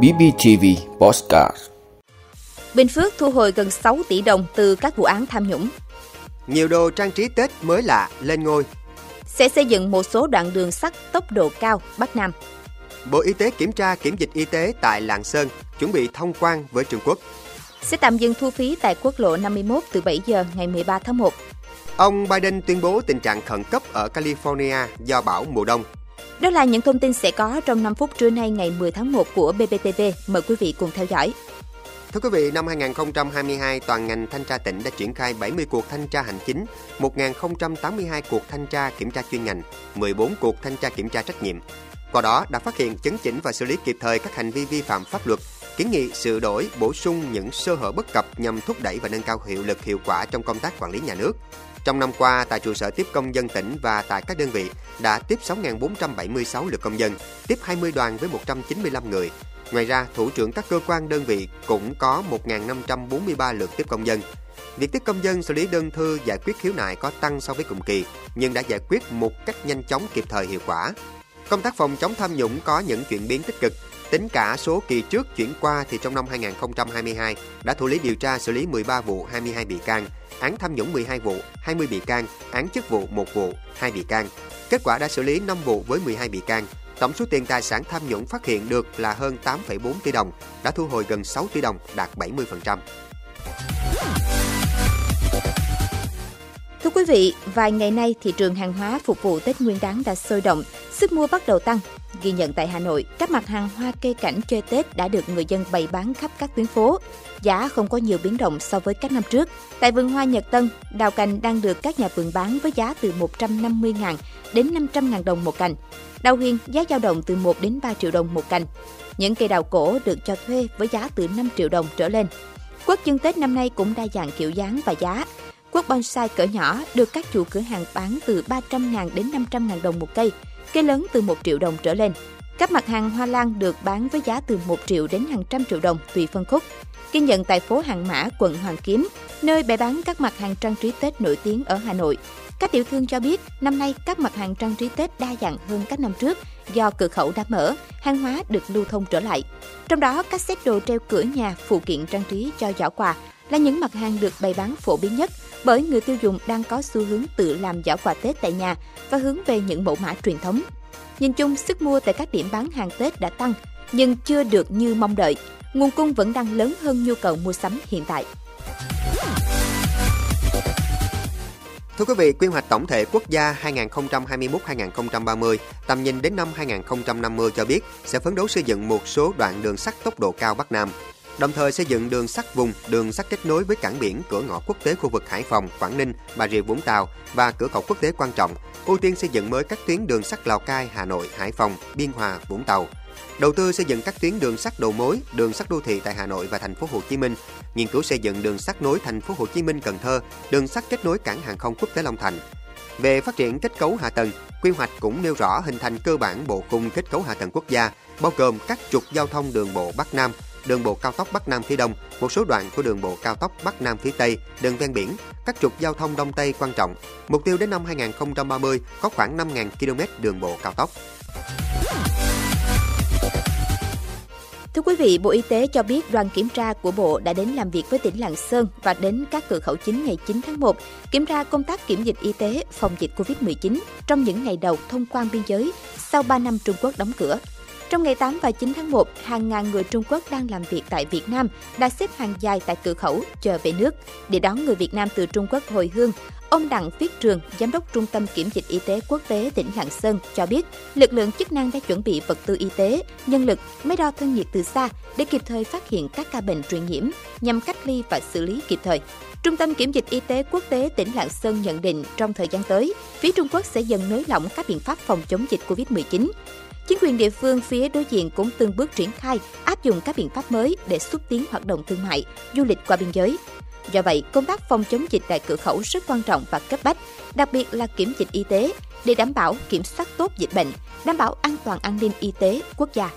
BBTV Postcard Bình Phước thu hồi gần 6 tỷ đồng từ các vụ án tham nhũng. Nhiều đồ trang trí Tết mới lạ lên ngôi. Sẽ xây dựng một số đoạn đường sắt tốc độ cao Bắc Nam. Bộ Y tế kiểm tra kiểm dịch y tế tại Lạng Sơn, chuẩn bị thông quan với Trung Quốc. Sẽ tạm dừng thu phí tại quốc lộ 51 từ 7 giờ ngày 13 tháng 1. Ông Biden tuyên bố tình trạng khẩn cấp ở California do bão mùa đông. Đó là những thông tin sẽ có trong 5 phút trưa nay ngày 10 tháng 1 của BBTV. Mời quý vị cùng theo dõi. Thưa quý vị, năm 2022, toàn ngành thanh tra tỉnh đã triển khai 70 cuộc thanh tra hành chính, 1.082 cuộc thanh tra kiểm tra chuyên ngành, 14 cuộc thanh tra kiểm tra trách nhiệm. Qua đó đã phát hiện, chấn chỉnh và xử lý kịp thời các hành vi vi phạm pháp luật, kiến nghị sửa đổi, bổ sung những sơ hở bất cập nhằm thúc đẩy và nâng cao hiệu lực hiệu quả trong công tác quản lý nhà nước. Trong năm qua, tại trụ sở tiếp công dân tỉnh và tại các đơn vị đã tiếp 6.476 lượt công dân, tiếp 20 đoàn với 195 người. Ngoài ra, thủ trưởng các cơ quan đơn vị cũng có 1.543 lượt tiếp công dân. Việc tiếp công dân xử lý đơn thư giải quyết khiếu nại có tăng so với cùng kỳ, nhưng đã giải quyết một cách nhanh chóng kịp thời hiệu quả. Công tác phòng chống tham nhũng có những chuyển biến tích cực. Tính cả số kỳ trước chuyển qua thì trong năm 2022 đã thủ lý điều tra xử lý 13 vụ 22 bị can, án tham nhũng 12 vụ, 20 bị can, án chức vụ 1 vụ, 2 bị can. Kết quả đã xử lý 5 vụ với 12 bị can. Tổng số tiền tài sản tham nhũng phát hiện được là hơn 8,4 tỷ đồng, đã thu hồi gần 6 tỷ đồng, đạt 70%. Quý vị, vài ngày nay thị trường hàng hóa phục vụ Tết Nguyên đán đã sôi động, sức mua bắt đầu tăng. Ghi nhận tại Hà Nội, các mặt hàng hoa cây cảnh chơi Tết đã được người dân bày bán khắp các tuyến phố. Giá không có nhiều biến động so với các năm trước. Tại vườn hoa Nhật Tân, đào cành đang được các nhà vườn bán với giá từ 150.000 đến 500.000 đồng một cành. Đào huyền giá dao động từ 1 đến 3 triệu đồng một cành. Những cây đào cổ được cho thuê với giá từ 5 triệu đồng trở lên. Quất chân Tết năm nay cũng đa dạng kiểu dáng và giá quốc bonsai cỡ nhỏ được các chủ cửa hàng bán từ 300.000 đến 500.000 đồng một cây, cây lớn từ 1 triệu đồng trở lên. Các mặt hàng hoa lan được bán với giá từ 1 triệu đến hàng trăm triệu đồng tùy phân khúc. Ghi nhận tại phố Hàng Mã, quận Hoàng Kiếm, nơi bày bán các mặt hàng trang trí Tết nổi tiếng ở Hà Nội. Các tiểu thương cho biết, năm nay các mặt hàng trang trí Tết đa dạng hơn các năm trước do cửa khẩu đã mở, hàng hóa được lưu thông trở lại. Trong đó, các set đồ treo cửa nhà, phụ kiện trang trí cho giỏ quà là những mặt hàng được bày bán phổ biến nhất bởi người tiêu dùng đang có xu hướng tự làm giỏ quà Tết tại nhà và hướng về những mẫu mã truyền thống. Nhìn chung, sức mua tại các điểm bán hàng Tết đã tăng, nhưng chưa được như mong đợi. Nguồn cung vẫn đang lớn hơn nhu cầu mua sắm hiện tại. Thưa quý vị, quy hoạch tổng thể quốc gia 2021-2030, tầm nhìn đến năm 2050 cho biết sẽ phấn đấu xây dựng một số đoạn đường sắt tốc độ cao Bắc Nam, đồng thời xây dựng đường sắt vùng, đường sắt kết nối với cảng biển, cửa ngõ quốc tế khu vực Hải Phòng, Quảng Ninh, Bà Rịa Vũng Tàu và cửa khẩu quốc tế quan trọng, ưu tiên xây dựng mới các tuyến đường sắt Lào Cai, Hà Nội, Hải Phòng, Biên Hòa, Vũng Tàu. Đầu tư xây dựng các tuyến đường sắt đầu mối, đường sắt đô thị tại Hà Nội và thành phố Hồ Chí Minh, nghiên cứu xây dựng đường sắt nối thành phố Hồ Chí Minh Cần Thơ, đường sắt kết nối cảng hàng không quốc tế Long Thành. Về phát triển kết cấu hạ tầng, quy hoạch cũng nêu rõ hình thành cơ bản bộ khung kết cấu hạ tầng quốc gia, bao gồm các trục giao thông đường bộ Bắc Nam, đường bộ cao tốc Bắc Nam phía Đông, một số đoạn của đường bộ cao tốc Bắc Nam phía Tây, đường ven biển, các trục giao thông Đông Tây quan trọng. Mục tiêu đến năm 2030 có khoảng 5.000 km đường bộ cao tốc. Thưa quý vị, Bộ Y tế cho biết đoàn kiểm tra của Bộ đã đến làm việc với tỉnh Lạng Sơn và đến các cửa khẩu chính ngày 9 tháng 1, kiểm tra công tác kiểm dịch y tế phòng dịch COVID-19 trong những ngày đầu thông quan biên giới sau 3 năm Trung Quốc đóng cửa. Trong ngày 8 và 9 tháng 1, hàng ngàn người Trung Quốc đang làm việc tại Việt Nam đã xếp hàng dài tại cửa khẩu chờ về nước để đón người Việt Nam từ Trung Quốc hồi hương. Ông Đặng Viết Trường, Giám đốc Trung tâm Kiểm dịch Y tế Quốc tế tỉnh Lạng Sơn cho biết, lực lượng chức năng đã chuẩn bị vật tư y tế, nhân lực, máy đo thân nhiệt từ xa để kịp thời phát hiện các ca bệnh truyền nhiễm nhằm cách ly và xử lý kịp thời. Trung tâm Kiểm dịch Y tế Quốc tế tỉnh Lạng Sơn nhận định trong thời gian tới, phía Trung Quốc sẽ dần nới lỏng các biện pháp phòng chống dịch COVID-19. Chính quyền địa phương phía đối diện cũng từng bước triển khai áp dụng các biện pháp mới để xúc tiến hoạt động thương mại, du lịch qua biên giới. Do vậy, công tác phòng chống dịch tại cửa khẩu rất quan trọng và cấp bách, đặc biệt là kiểm dịch y tế để đảm bảo kiểm soát tốt dịch bệnh, đảm bảo an toàn an ninh y tế quốc gia.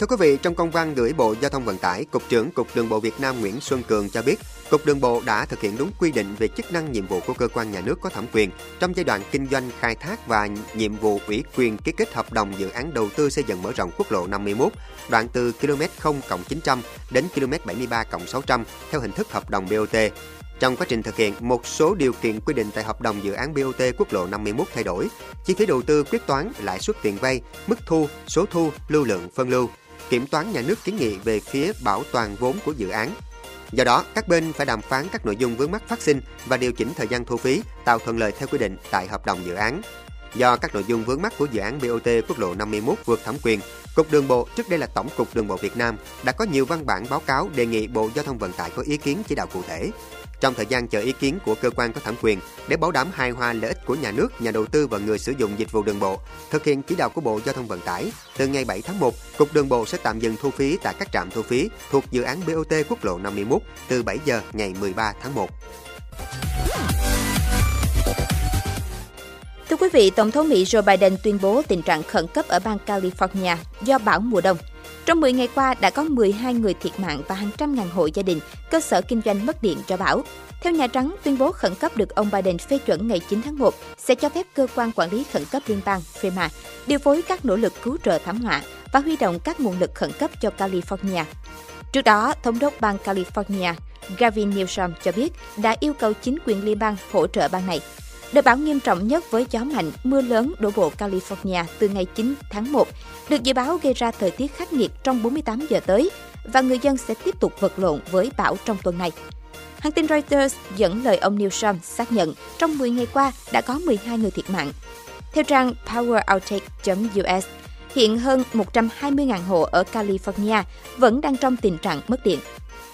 Thưa quý vị, trong công văn gửi Bộ Giao thông Vận tải, Cục trưởng Cục Đường bộ Việt Nam Nguyễn Xuân Cường cho biết, Cục Đường bộ đã thực hiện đúng quy định về chức năng nhiệm vụ của cơ quan nhà nước có thẩm quyền trong giai đoạn kinh doanh khai thác và nhiệm vụ ủy quyền ký kết hợp đồng dự án đầu tư xây dựng mở rộng quốc lộ 51, đoạn từ km 0 900 đến km 73 600 theo hình thức hợp đồng BOT. Trong quá trình thực hiện, một số điều kiện quy định tại hợp đồng dự án BOT quốc lộ 51 thay đổi. Chi phí đầu tư quyết toán, lãi suất tiền vay, mức thu, số thu, lưu lượng, phân lưu. Kiểm toán nhà nước kiến nghị về phía bảo toàn vốn của dự án. Do đó, các bên phải đàm phán các nội dung vướng mắc phát sinh và điều chỉnh thời gian thu phí, tạo thuận lợi theo quy định tại hợp đồng dự án. Do các nội dung vướng mắc của dự án BOT quốc lộ 51 vượt thẩm quyền, Cục Đường bộ, trước đây là Tổng cục Đường bộ Việt Nam, đã có nhiều văn bản báo cáo đề nghị Bộ Giao thông Vận tải có ý kiến chỉ đạo cụ thể. Trong thời gian chờ ý kiến của cơ quan có thẩm quyền để bảo đảm hài hòa lợi ích của nhà nước, nhà đầu tư và người sử dụng dịch vụ đường bộ, thực hiện chỉ đạo của Bộ Giao thông Vận tải, từ ngày 7 tháng 1, Cục Đường bộ sẽ tạm dừng thu phí tại các trạm thu phí thuộc dự án BOT quốc lộ 51 từ 7 giờ ngày 13 tháng 1. Thưa quý vị, Tổng thống Mỹ Joe Biden tuyên bố tình trạng khẩn cấp ở bang California do bão mùa đông. Trong 10 ngày qua, đã có 12 người thiệt mạng và hàng trăm ngàn hộ gia đình, cơ sở kinh doanh mất điện do bão. Theo Nhà Trắng, tuyên bố khẩn cấp được ông Biden phê chuẩn ngày 9 tháng 1 sẽ cho phép cơ quan quản lý khẩn cấp liên bang FEMA điều phối các nỗ lực cứu trợ thảm họa và huy động các nguồn lực khẩn cấp cho California. Trước đó, Thống đốc bang California Gavin Newsom cho biết đã yêu cầu chính quyền liên bang hỗ trợ bang này Đợt bão nghiêm trọng nhất với gió mạnh, mưa lớn đổ bộ California từ ngày 9 tháng 1 được dự báo gây ra thời tiết khắc nghiệt trong 48 giờ tới và người dân sẽ tiếp tục vật lộn với bão trong tuần này. Hãng tin Reuters dẫn lời ông Newsom xác nhận trong 10 ngày qua đã có 12 người thiệt mạng. Theo trang poweroutage.us, hiện hơn 120.000 hộ ở California vẫn đang trong tình trạng mất điện.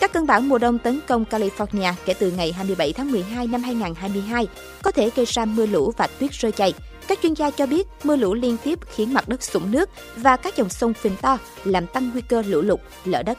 Các cơn bão mùa đông tấn công California kể từ ngày 27 tháng 12 năm 2022 có thể gây ra mưa lũ và tuyết rơi dày. Các chuyên gia cho biết mưa lũ liên tiếp khiến mặt đất sũng nước và các dòng sông phình to làm tăng nguy cơ lũ lụt, lở đất.